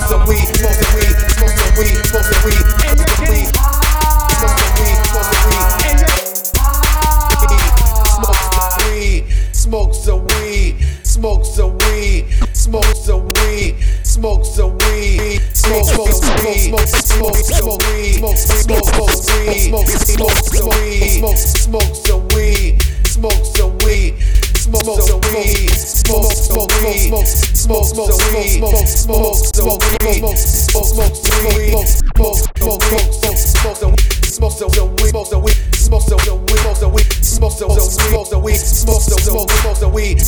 so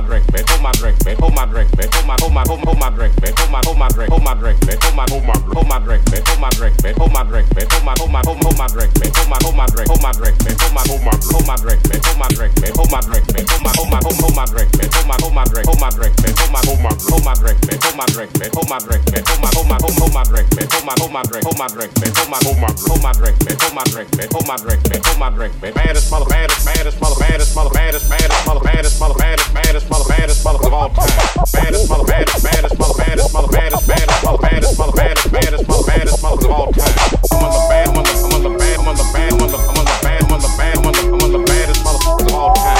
my drink, man. Hold my drink, man. Hold my drink, man. Hold my hold my hold my drink, man. Hold my hold my drink, hold my drink, man. Hold my hold my hold my drink, man. Hold my drink, man. Hold my drink, man. Hold my hold my hold my drink, man. Hold my hold my drink, hold my drink, man. Hold my hold my hold my drink, man. Hold my drink, man. Hold my drink, man. Hold my hold my hold my drink, man. Hold my hold my drink, hold my drink, man. Hold my hold my hold my drink, man. Hold my drink, man. Hold my drink, man. Hold my hold my hold my drink, man. Hold my hold my drink, hold my drink, man. Hold my hold my hold my drink, man. Hold my drink, man. Hold my drink, man. Hold my drink, man. Baddest mother, baddest, baddest mother, baddest mother, baddest, baddest mother, baddest mother, baddest, baddest mother, baddest mother of all time. Baddest mother, baddest, baddest mother, baddest mother, baddest, baddest mother, baddest mother, baddest, baddest mother, baddest mother of all time. I'm on the bad, I'm on the, I'm on the bad, I'm on the bad, I'm on the, I'm on the bad, I'm on the bad, I'm on the, I'm on the baddest mother of all time.